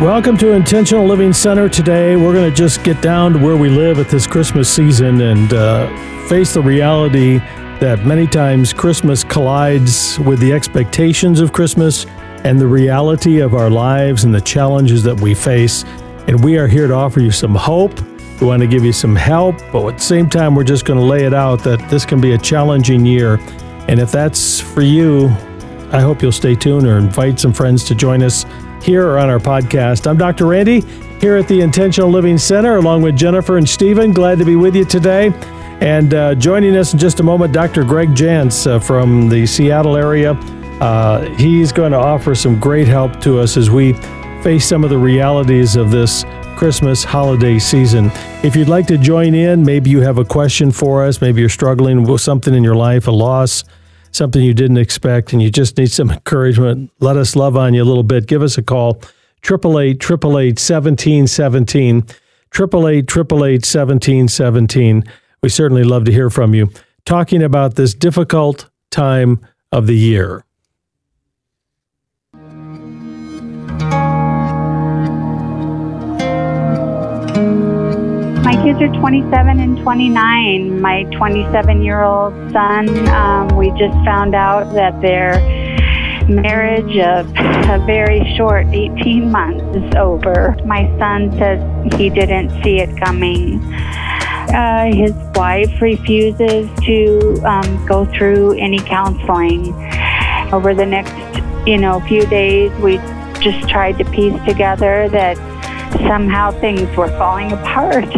Welcome to Intentional Living Center. Today, we're going to just get down to where we live at this Christmas season and uh, face the reality that many times Christmas collides with the expectations of Christmas and the reality of our lives and the challenges that we face. And we are here to offer you some hope. We want to give you some help, but at the same time, we're just going to lay it out that this can be a challenging year. And if that's for you, I hope you'll stay tuned or invite some friends to join us here on our podcast. I'm Dr. Randy here at the Intentional Living Center along with Jennifer and Stephen. Glad to be with you today. And uh, joining us in just a moment, Dr. Gregg Jantz uh, from the Seattle area. Uh, he's going to offer some great help to us as we face some of the realities of this Christmas holiday season. If you'd like to join in, maybe you have a question for us, maybe you're struggling with something in your life, a loss, something you didn't expect, and you just need some encouragement, let us love on you a little bit. Give us a call, 888 888 1717, 888 1717. We certainly love to hear from you. Talking about this difficult time of the year. Kids are 27 and 29. My 27 year old son, um, we just found out that their marriage of a very short 18 months is over. My son says he didn't see it coming. Uh, his wife refuses to um, go through any counseling. Over the next, you know, few days, we just tried to piece together that somehow things were falling apart.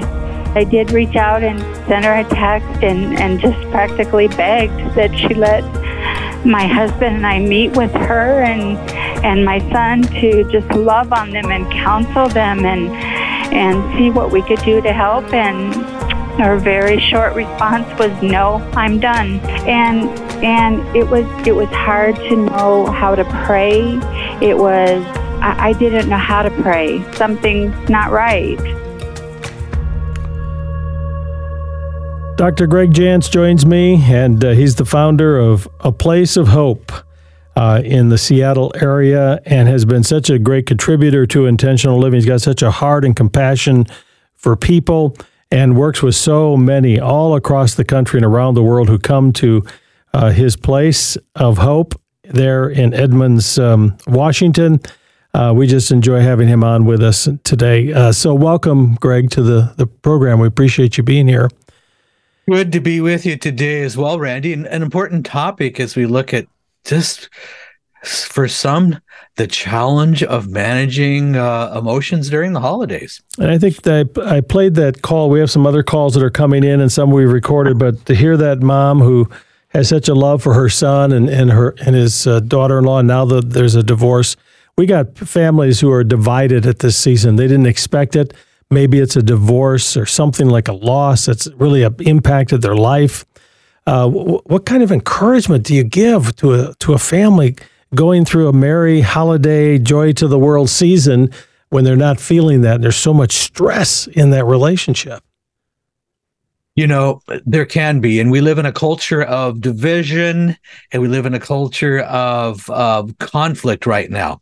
I did reach out and send her a text and, and just practically begged that she let my husband and I meet with her and and my son to just love on them and counsel them and and see what we could do to help. And her very short response was no i'm done. And and it was it was hard to know how to pray. It was i, I didn't know how to pray. Something's not right Dr. Gregg Jantz joins me, and uh, he's the founder of A Place of Hope uh, in the Seattle area and has been such a great contributor to intentional living. He's got such a heart and compassion for people and works with so many all across the country and around the world who come to uh, his place of hope there in Edmonds, um, Washington. Uh, we just enjoy having him on with us today. Uh, so, welcome, Gregg, to the, the program. We appreciate you being here. Good to be with you today as well, Randy. An, an important topic as we look at just for some the challenge of managing uh, emotions during the holidays. And I think that I played that call. We have some other calls that are coming in and some we've recorded, but to hear that mom who has such a love for her son and, and her and his uh, daughter-in-law, and now that there's a divorce, we got families who are divided at this season. They didn't expect it Maybe it's a divorce or something like a loss that's really impacted their life. Uh, what kind of encouragement do you give to a to a family going through a merry holiday, joy to the world season when they're not feeling that? There's so much stress in that relationship. You know, there can be, and we live in a culture of division, and we live in a culture of of conflict right now.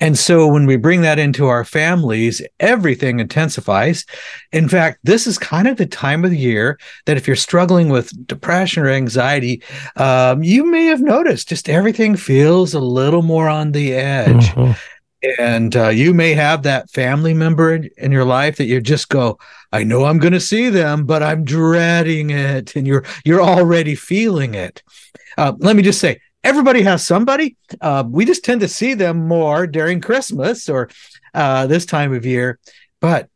And so when we bring that into our families, everything intensifies. In fact, this is kind of the time of the year that if you're struggling with depression or anxiety, um, you may have noticed just everything feels a little more on the edge. Mm-hmm. And uh, you may have that family member in, in your life that you just go, I know I'm going to see them, but I'm dreading it, and you're you're already feeling it. Uh, let me just say, everybody has somebody. Uh, we just tend to see them more during Christmas or uh, this time of year. But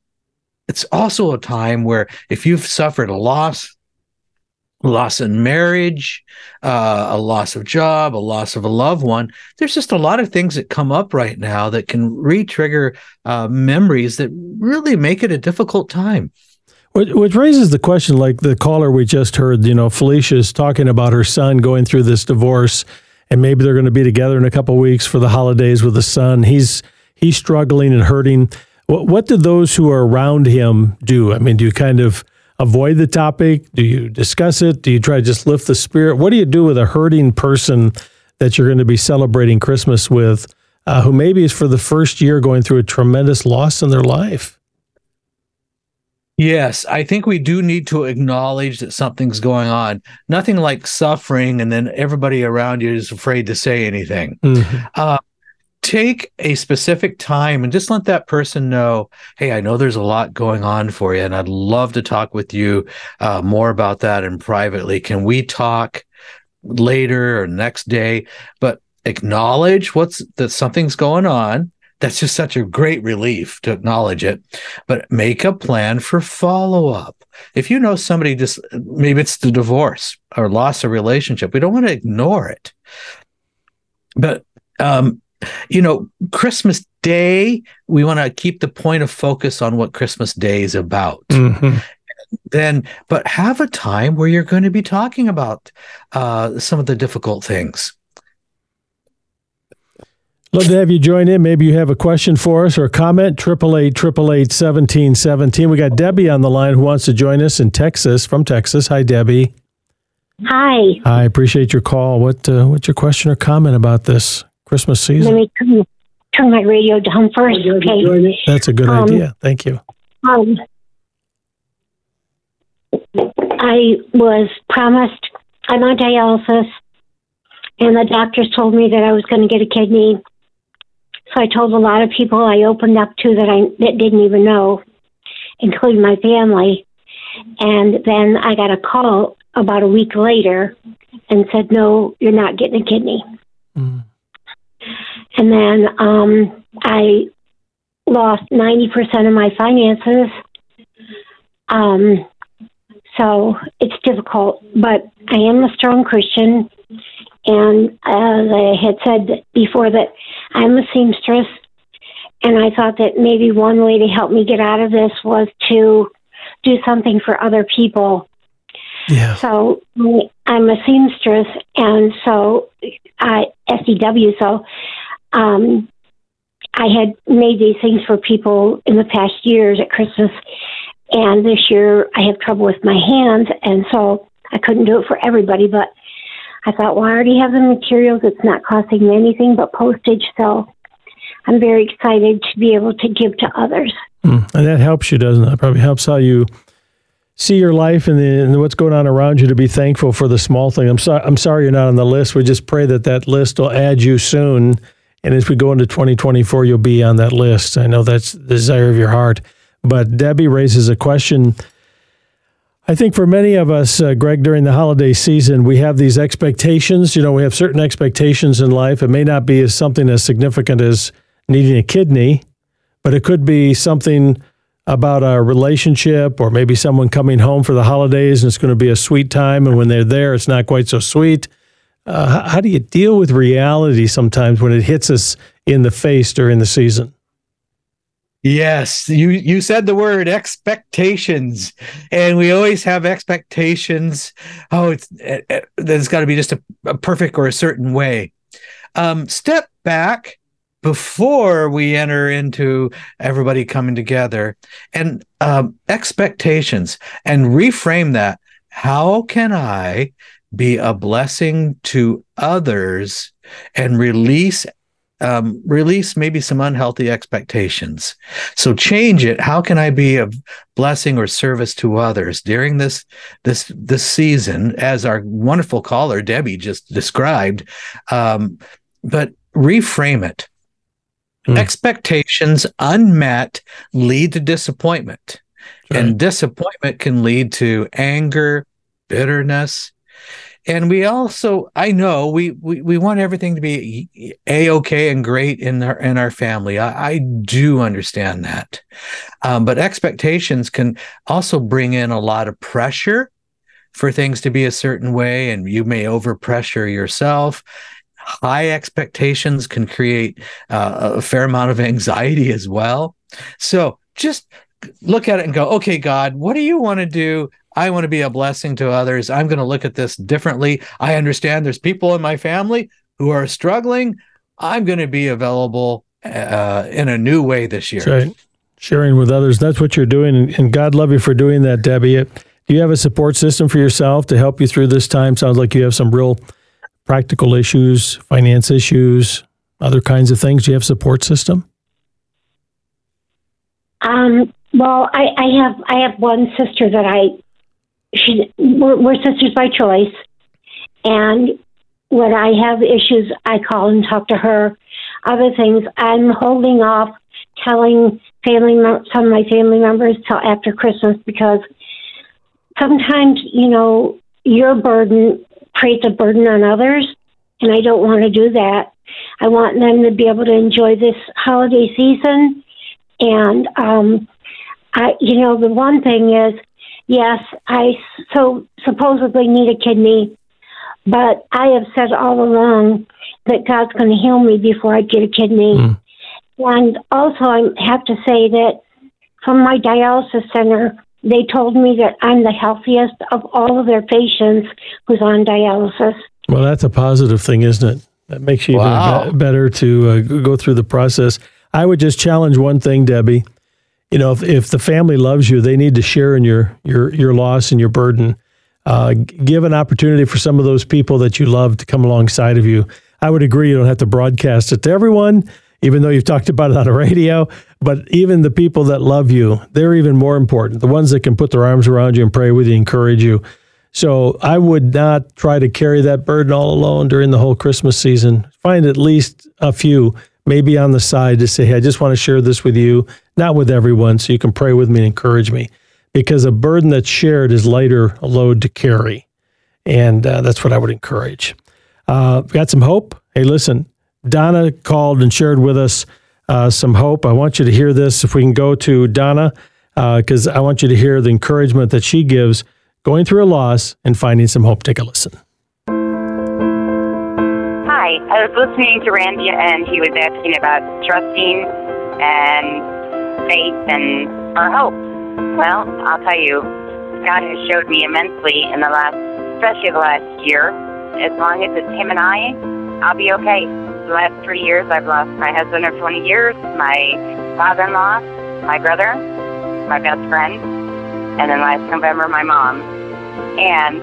it's also a time where if you've suffered a loss, loss in marriage, uh, a loss of job, a loss of a loved one, there's just a lot of things that come up right now that can re-trigger uh, memories that really make it a difficult time. Which raises the question, like the caller we just heard, you know, Felicia's talking about her son going through this divorce, and maybe they're going to be together in a couple weeks for the holidays with the son. He's he's struggling and hurting. What, what do those who are around him do? I mean, do you kind of avoid the topic? Do you discuss it? Do you try to just lift the spirit? What do you do with a hurting person that you're going to be celebrating Christmas with uh, who maybe is for the first year going through a tremendous loss in their life. Yes, I think we do need to acknowledge that something's going on. Nothing like suffering, and then everybody around you is afraid to say anything. Mm-hmm. Uh, take a specific time and just let that person know hey i know there's a lot going on for you and i'd love to talk with you uh, more about that and privately can we talk later or next day but acknowledge what's that something's going on that's just such a great relief to acknowledge it but make a plan for follow up if you know somebody just maybe it's the divorce or loss of relationship we don't want to ignore it but um, you know, Christmas Day, we want to keep the point of focus on what Christmas Day is about. Mm-hmm. Then, but have a time where you're going to be talking about uh, some of the difficult things. Love to have you join in. Maybe you have a question for us or a comment. Triple eight triple eight seventeen seventeen. We got Debbie on the line who wants to join us in Texas from Texas. Hi, Debbie. Hi. I appreciate your call. What uh, what's your question or comment about this? Christmas season. Let me turn, turn my radio down first. Okay. That's a good um, idea. Thank you. Um, I was promised I'm on dialysis, and the doctors told me that I was going to get a kidney. So I told a lot of people I opened up to that I that didn't even know, including my family. And then I got a call about a week later and said, "No, you're not getting a kidney." Mm. And then um, I lost 90% of my finances. Um, so it's difficult, but I am a strong Christian. And as I had said before, that I'm a seamstress. And I thought that maybe one way to help me get out of this was to do something for other people. Yeah. So I'm a seamstress, and so I SDW. So um, I had made these things for people in the past years at Christmas, and this year I have trouble with my hands, and so I couldn't do it for everybody. But I thought, well, I already have the materials; it's not costing me anything but postage, so I'm very excited to be able to give to others. Mm, and that helps you, doesn't it? it? Probably helps how you see your life and, the, and, what's going on around you to be thankful for the small thing. I'm sorry. I'm sorry you're not on the list. We just pray that that list will add you soon and as we go into 2024, you'll be on that list. I know that's the desire of your heart. But Debbie raises a question. I think for many of us, uh, Gregg, during the holiday season, we have these expectations. You know, we have certain expectations in life. It may not be as something as significant as needing a kidney, but it could be something about a relationship or maybe someone coming home for the holidays and it's going to be a sweet time. And when they're there, it's not quite so sweet. Uh, how do you deal with reality sometimes when it hits us in the face during the season? Yes, you you said the word expectations, and we always have expectations. Oh, it's it, it, there's got to be just a, a, perfect or a certain way. Um, step back before we enter into everybody coming together, and um, expectations, and reframe that. How can I be a blessing to others and release um, release maybe some unhealthy expectations. So change it. How can I be a blessing or service to others during this this this season, as our wonderful caller Debbie just described? Um, but reframe it. Mm. Expectations unmet lead to disappointment, right. and disappointment can lead to anger, bitterness, and we also i know we we, we want everything to be a-okay and great in our in our family. I, I do understand that. Um, but expectations can also bring in a lot of pressure for things to be a certain way and you may overpressure yourself. High expectations can create uh, a fair amount of anxiety as well. So just look at it and go okay god what do you want to do I want to be a blessing to others. I'm going to look at this differently. I understand there's people in my family who are struggling. I'm going to be available uh, in a new way this year. That's right. Sharing with others. That's what you're doing. And God love you for doing that, Debbie. Do you have a support system for yourself to help you through this time? Sounds like you have some real practical issues, finance issues, other kinds of things? Do you have a support system? Um, well, I, I have I have one sister that I she we're, we're sisters by choice, and when I have issues, I call and talk to her. Other things, I'm holding off telling family some of my family members till after Christmas because sometimes you know your burden creates a burden on others, and I don't want to do that. I want them to be able to enjoy this holiday season, and um, I, you know, the one thing is, yes, I so supposedly need a kidney, but I have said all along that God's going to heal me before I get a kidney. Mm. And also, I have to say that from my dialysis center, they told me that I'm the healthiest of all of their patients who's on dialysis. Well, that's a positive thing, isn't it? That makes you wow. even be- better to uh, go through the process. I would just challenge one thing, Debbie. You know, if, if the family loves you, they need to share in your your your loss and your burden. Uh, give an opportunity for some of those people that you love to come alongside of you. I would agree. You don't have to broadcast it to everyone, even though you've talked about it on the radio. But even the people that love you, they're even more important. The ones that can put their arms around you and pray with you, encourage you. So I would not try to carry that burden all alone during the whole Christmas season. Find at least a few, maybe on the side, to say, hey, I just want to share this with you, not with everyone, so you can pray with me and encourage me. Because a burden that's shared is lighter a load to carry. And uh, that's what I would encourage. Uh, got some hope? Hey, listen, Donna called and shared with us uh, some hope. I want you to hear this. If we can go to Donna, because uh, I want you to hear the encouragement that she gives going through a loss and finding some hope. Take a listen. I was listening to Randy, and he was asking about trusting and faith and our hope. Well, I'll tell you, God has showed me immensely in the last, especially the last year. As long as it's Him and I, I'll be okay. The last three years, I've lost my husband of 20 years, my father-in-law, my brother, my best friend, and then last November, my mom. And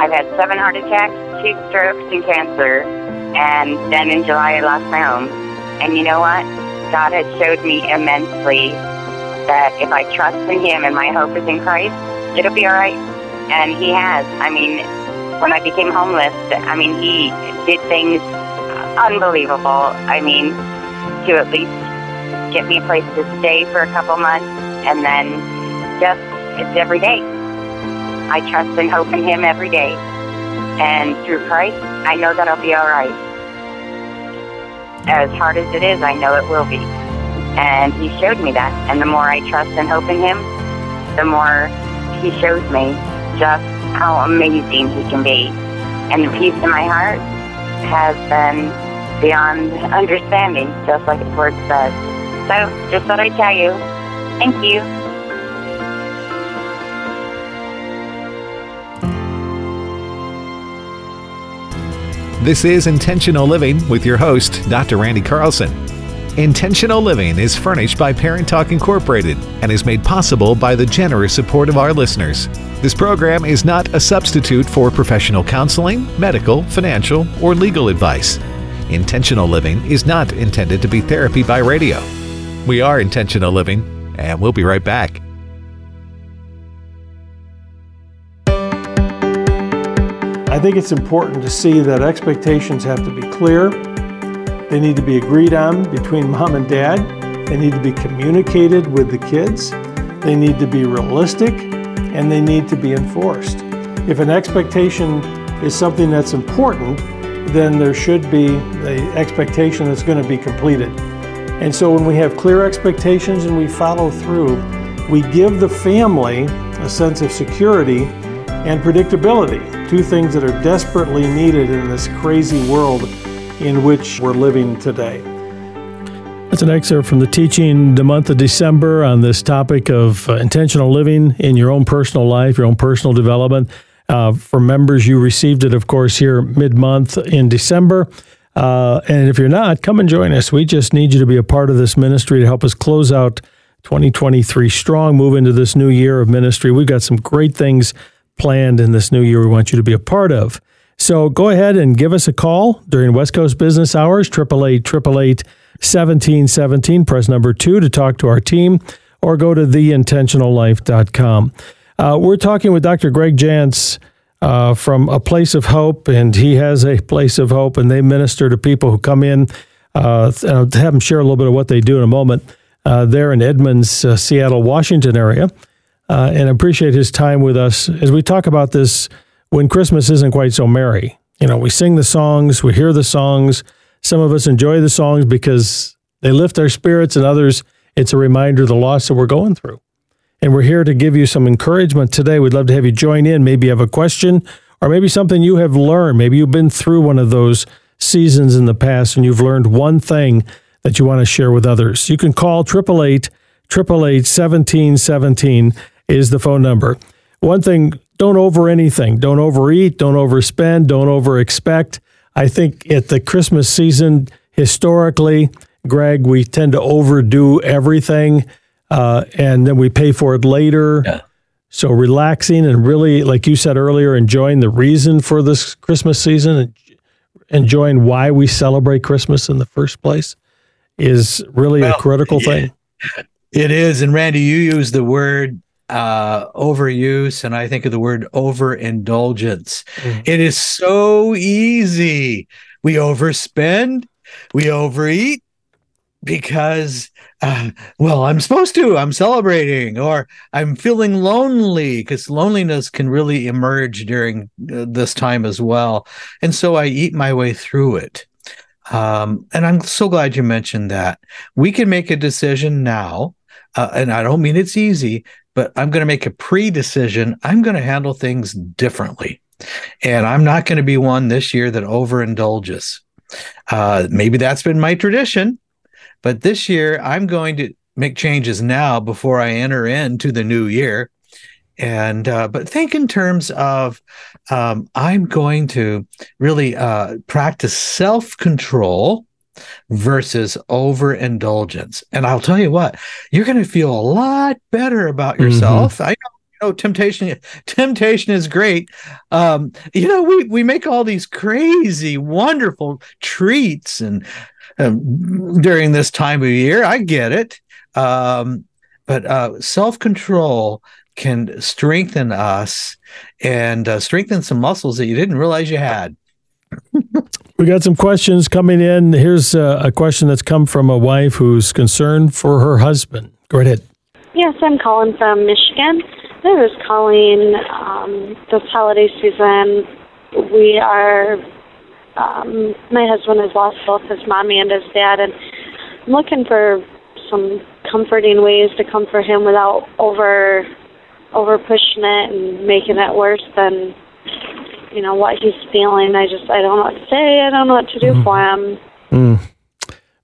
I've had seven heart attacks, two strokes, and cancer. And then in July, I lost my home. And you know what? God has showed me immensely that if I trust in Him and my hope is in Christ, it'll be all right. And He has. I mean, when I became homeless, I mean, He did things unbelievable. I mean, to at least get me a place to stay for a couple months and then just, it's every day. I trust and hope in Him every day. And through Christ, I know that I'll be all right. As hard as it is, I know it will be. And He showed me that. And the more I trust and hope in Him, the more He shows me just how amazing He can be. And the peace in my heart has been beyond understanding, just like His Word says. So, just thought I'd tell you. Thank you. This is Intentional Living with your host, Dr. Randy Carlson. Intentional Living is furnished by Parent Talk Incorporated and is made possible by the generous support of our listeners. This program is not a substitute for professional counseling, medical, financial, or legal advice. Intentional Living is not intended to be therapy by radio. We are Intentional Living, and we'll be right back. I think it's important to see that expectations have to be clear. They need to be agreed on between mom and dad. They need to be communicated with the kids. They need to be realistic and they need to be enforced. If an expectation is something that's important, then there should be the expectation that's going to be completed. And so when we have clear expectations and we follow through, we give the family a sense of security and predictability, two things that are desperately needed in this crazy world in which we're living today. That's an excerpt from the teaching the month of December on this topic of uh, intentional living in your own personal life, your own personal development. Uh, for members, you received it, of course, here mid month in December. Uh, and if you're not, come and join us. We just need you to be a part of this ministry to help us close out 2023 strong, move into this new year of ministry. We've got some great things planned in this new year we want you to be a part of. So go ahead and give us a call during West Coast business hours, 888 888 1717. Press number two to talk to our team or go to theintentionallife.com. Uh, we're talking with Dr. Gregg Jantz uh, from A Place of Hope, and he has a place of hope, and they minister to people who come in. Uh, I'll have him share a little bit of what they do in a moment. Uh, there in Edmonds, uh, Seattle, Washington area, uh, and appreciate his time with us as we talk about this when Christmas isn't quite so merry. You know, we sing the songs, we hear the songs. Some of us enjoy the songs because they lift our spirits, and others, it's a reminder of the loss that we're going through. And we're here to give you some encouragement today. We'd love to have you join in. Maybe you have a question or maybe something you have learned. Maybe you've been through one of those seasons in the past and you've learned one thing that you want to share with others. You can call 888 888 1717 is the phone number. One thing, don't over anything. Don't overeat, don't overspend, don't overexpect. I think at the Christmas season, historically, Gregg, we tend to overdo everything uh, and then we pay for it later. Yeah. So relaxing and really, like you said earlier, enjoying the reason for this Christmas season and enjoying why we celebrate Christmas in the first place is really well, a critical thing. It is. And Randy, you use the word uh, overuse, and I think of the word overindulgence. Mm. It is so easy. We overspend, we overeat, because uh, well i'm supposed to i'm celebrating or i'm feeling lonely because loneliness can really emerge during uh, this time as well and so i eat my way through it um, and i'm so glad you mentioned that we can make a decision now uh, and i don't mean it's easy but i'm going to make a pre-decision. I'm going to handle things differently. And i'm not going to be one this year that overindulges. Uh, maybe that's been my tradition but this year, I'm going to make changes now before I enter into the new year. And uh, but think in terms of um, I'm going to really uh, practice self control versus overindulgence. And I'll tell you what, you're going to feel a lot better about mm-hmm. yourself. Mm-hmm. I know know temptation temptation is great um you know we we make all these crazy wonderful treats and um, during this time of year. I get it. Um, but uh, self control can strengthen us and uh, strengthen some muscles that you didn't realize you had. we got some questions coming in. Here's uh, a question that's come from a wife who's concerned for her husband. Go ahead. Yes, I'm calling from Michigan. I was calling um, this holiday season. We are um, my husband has lost both his mommy and his dad, and I'm looking for some comforting ways to comfort him without over over pushing it and making it worse than you know what he's feeling. I just I don't know what to say. I don't know what to do mm. for him. Mm.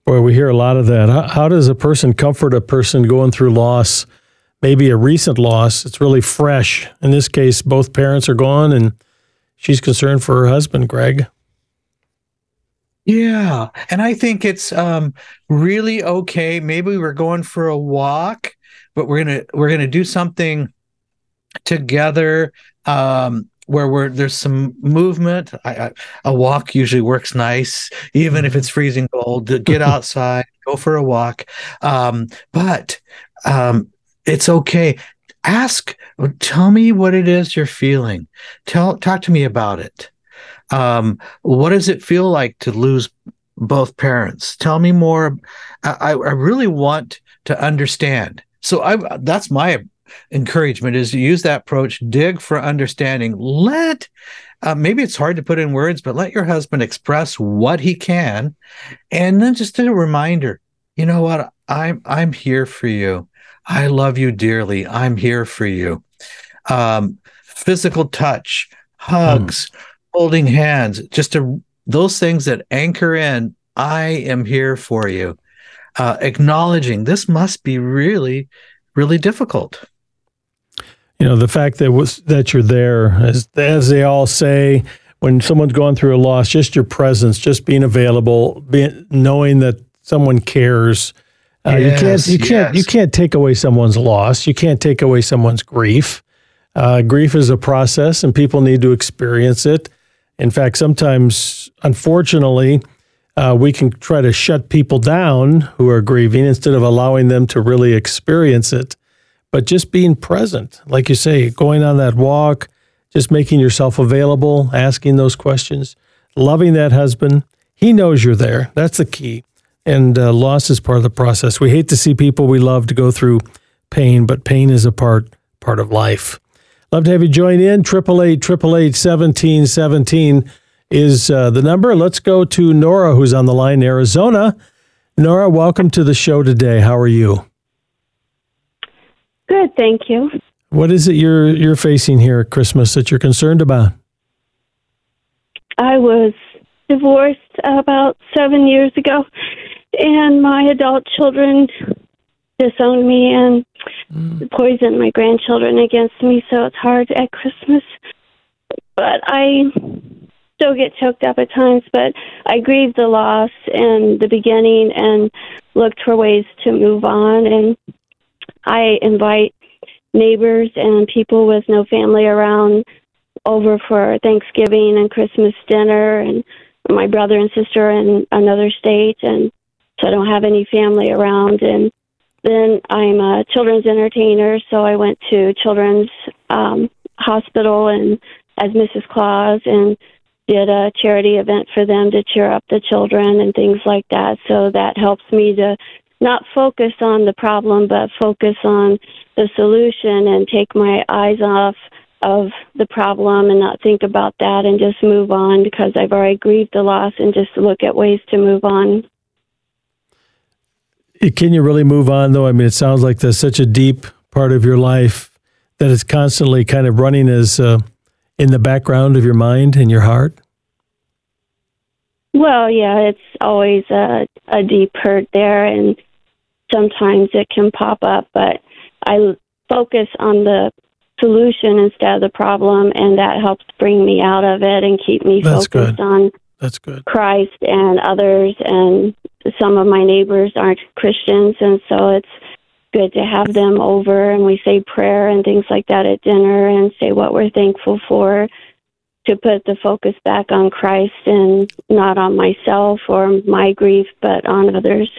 Boy, we hear a lot of that. How, how does a person comfort a person going through loss? Maybe a recent loss. It's really fresh. In this case, both parents are gone, and she's concerned for her husband, Gregg. Yeah. And I think it's um, really okay. Maybe we're going for a walk, but we're gonna we're gonna do something together um, where we're there's some movement. I, I, a walk usually works nice, even if it's freezing cold. To get outside, go for a walk. Um, but um, it's okay. Ask, tell me what it is you're feeling. Tell, talk to me about it. Um, what does it feel like to lose both parents? Tell me more. I, I really want to understand. So I that's my encouragement is to use that approach. Dig for understanding. Let uh, maybe it's hard to put in words, but let your husband express what he can, and then just a reminder. You know what? I'm I'm here for you. I love you dearly. I'm here for you. Um, physical touch, hugs. Mm holding hands, just to, those things that anchor in, I am here for you. Uh, acknowledging this must be really, really difficult. You know, the fact that was that you're there, as as they all say, when someone's going through a loss, just your presence, just being available, being knowing that someone cares. Uh, yes, you can't you yes. can't you can't take away someone's loss. You can't take away someone's grief. Uh, grief is a process, and people need to experience it In fact, sometimes, unfortunately, uh, we can try to shut people down who are grieving instead of allowing them to really experience it. But just being present, like you say, going on that walk, just making yourself available, asking those questions, loving that husband. He knows you're there. That's the key. And uh, loss is part of the process. We hate to see people we love to go through pain, but pain is a part part of life. Love to have you join in. Triple eight triple eight seventeen seventeen is uh, the number. Let's go to Nora, who's on the line, in Arizona. Nora, welcome to the show today. How are you? Good, thank you. What is it you're you're facing here at Christmas that you're concerned about? I was divorced about seven years ago, and my adult children disowned me and mm. poisoned my grandchildren against me. So it's hard at Christmas. But I still get choked up at times. But I grieve the loss in the beginning and looked for ways to move on. And I invite neighbors and people with no family around over for Thanksgiving and Christmas dinner and my brother and sister in another state and so I don't have any family around and then I'm a children's entertainer so I went to children's um hospital and as Mrs. Claus and did a charity event for them to cheer up the children and things like that so that helps me to not focus on the problem, but focus on the solution and take my eyes off of the problem and not think about that and just move on because I've already grieved the loss and just look at ways to move on. Can you really move on though? I mean, it sounds like there's such a deep part of your life that it's constantly kind of running as uh, in the background of your mind and your heart. Well, yeah, it's always a, a deep hurt there, and sometimes it can pop up, but I focus on the solution instead of the problem, and that helps bring me out of it and keep me That's focused good. on That's good. Christ and others. And some of my neighbors aren't Christians, and so it's good to have them over and we say prayer and things like that at dinner and say what we're thankful for to put the focus back on Christ and not on myself or my grief, but on others.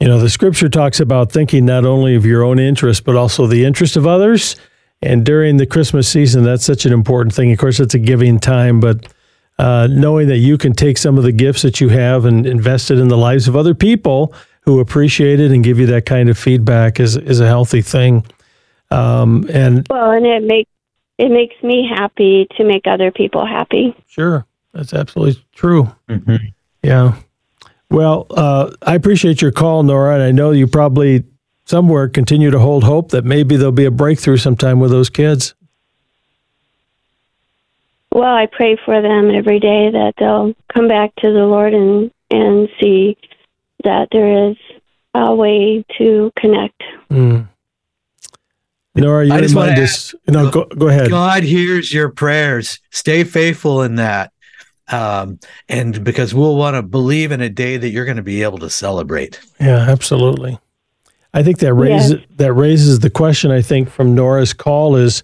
You know, the scripture talks about thinking not only of your own interest, but also the interest of others. And during the Christmas season, that's such an important thing. Of course, it's a giving time, but uh, knowing that you can take some of the gifts that you have and invest it in the lives of other people who appreciate it and give you that kind of feedback is is a healthy thing. Um, and well, and it makes it makes me happy to make other people happy. Sure, that's absolutely true. Mm-hmm. Yeah. Well, uh, I appreciate your call, Nora, and I know you probably somewhere continue to hold hope that maybe there'll be a breakthrough sometime with those kids. Well, I pray for them every day that they'll come back to the Lord and and see that there is a way to connect. Mm. Nora, you I just remind wanna us. No, go, go ahead. God hears your prayers. Stay faithful in that. Um, and because we'll want to believe in a day that you're going to be able to celebrate. Yeah, absolutely. I think that raises Yes. that raises the question. I think from Nora's call is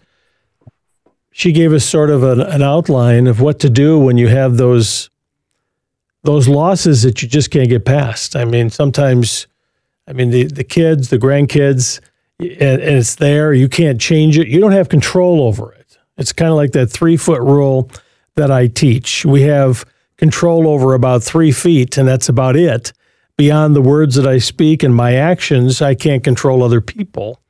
she gave us sort of an, an outline of what to do when you have those those losses that you just can't get past. I mean, sometimes, I mean the the kids, the grandkids, and, and it's there. You can't change it. You don't have control over it. It's kind of like that three foot rule that I teach. We have control over about three feet, and that's about it. Beyond the words that I speak and my actions, I can't control other people.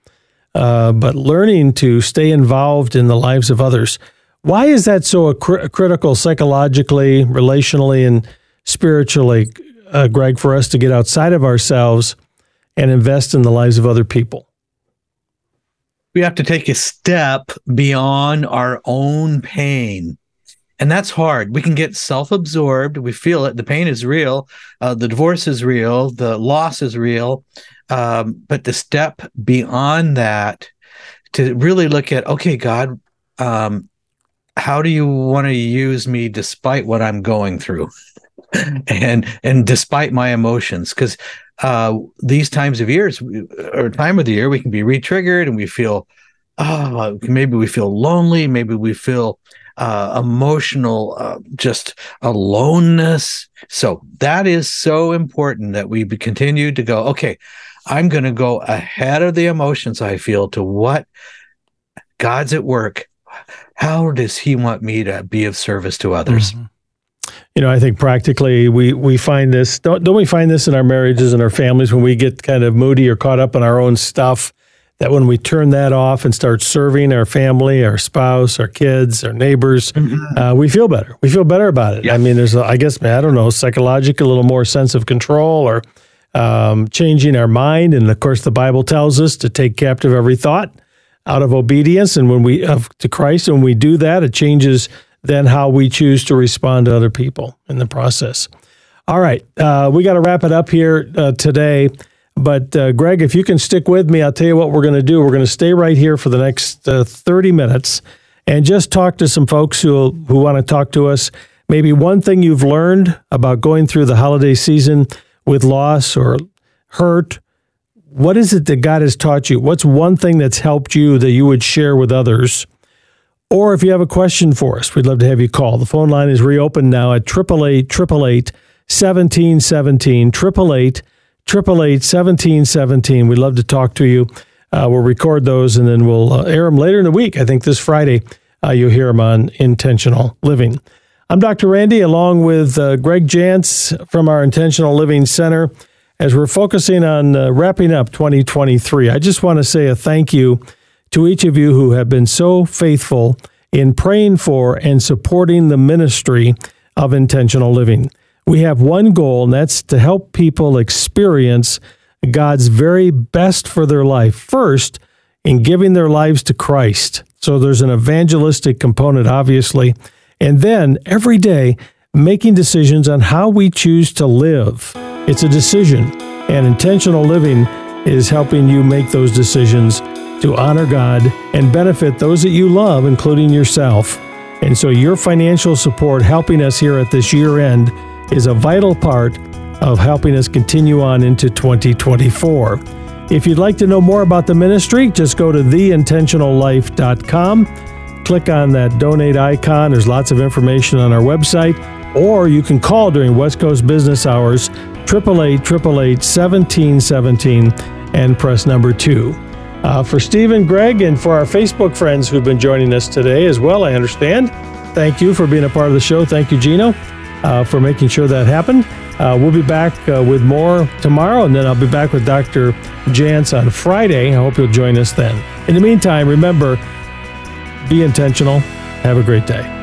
Uh, but learning to stay involved in the lives of others. Why is that so cr- critical psychologically, relationally, and spiritually, uh, Gregg, for us to get outside of ourselves and invest in the lives of other people? We have to take a step beyond our own pain. And that's hard. We can get self absorbed. We feel it. The pain is real. Uh, the divorce is real. The loss is real. Um, but the step beyond that to really look at, okay, God, um, how do you want to use me despite what I'm going through? and and despite my emotions because uh, these times of years or time of the year we can be re-triggered and we feel oh maybe we feel lonely maybe we feel uh, emotional, uh, just aloneness. So that is so important that we continue to go, okay, I'm going to go ahead of the emotions I feel to what God's at work. How does He want me to be of service to others? Mm-hmm. You know, I think practically we we find this. Don't don't we find this in our marriages and our families when we get kind of moody or caught up in our own stuff? That when we turn that off and start serving our family, our spouse, our kids, our neighbors, mm-hmm. uh, we feel better. We feel better about it. Yeah. I mean, there's, a, I guess, I don't know, psychological, a little more sense of control or um, changing our mind. And of course, the Bible tells us to take captive every thought out of obedience and when we of, to Christ. And when we do that, it changes then how we choose to respond to other people in the process. All right, uh, we got to wrap it up here uh, today. But uh, Gregg, if you can stick with me, I'll tell you what we're going to do. We're going to stay right here for the next uh, 30 minutes and just talk to some folks who who want to talk to us. Maybe one thing you've learned about going through the holiday season with loss or hurt what is it that God has taught you? What's one thing that's helped you that you would share with others? Or if you have a question for us, we'd love to have you call. The phone line is reopened now at 888 888 1717, 888 1717. We'd love to talk to you. Uh, we'll record those and then we'll uh, air them later in the week. I think this Friday uh, you'll hear them on Intentional Living. I'm Dr. Randy along with uh, Gregg Jantz from our Intentional Living Center as we're focusing on uh, wrapping up 2023, I just want to say a thank you to each of you who have been so faithful in praying for and supporting the ministry of intentional living. We have one goal, and that's to help people experience God's very best for their life first in giving their lives to Christ. So there's an evangelistic component, obviously. And then every day, making decisions on how we choose to live. It's a decision, and intentional living is helping you make those decisions to honor God and benefit those that you love, including yourself. And so, your financial support helping us here at this year end is a vital part of helping us continue on into 2024. If you'd like to know more about the ministry, just go to theintentionallife.com. Click on that donate icon. There's lots of information on our website or you can call during West Coast business hours 888 1717 and press number two. Uh, for Stephen, Gregg, and for our Facebook friends who've been joining us today as well, I understand. Thank you for being a part of the show. Thank you, Gino, uh, for making sure that happened. Uh, we'll be back uh, with more tomorrow, and then I'll be back with Dr. Jantz on Friday. I hope you'll join us then. In the meantime, remember be intentional. Have a great day.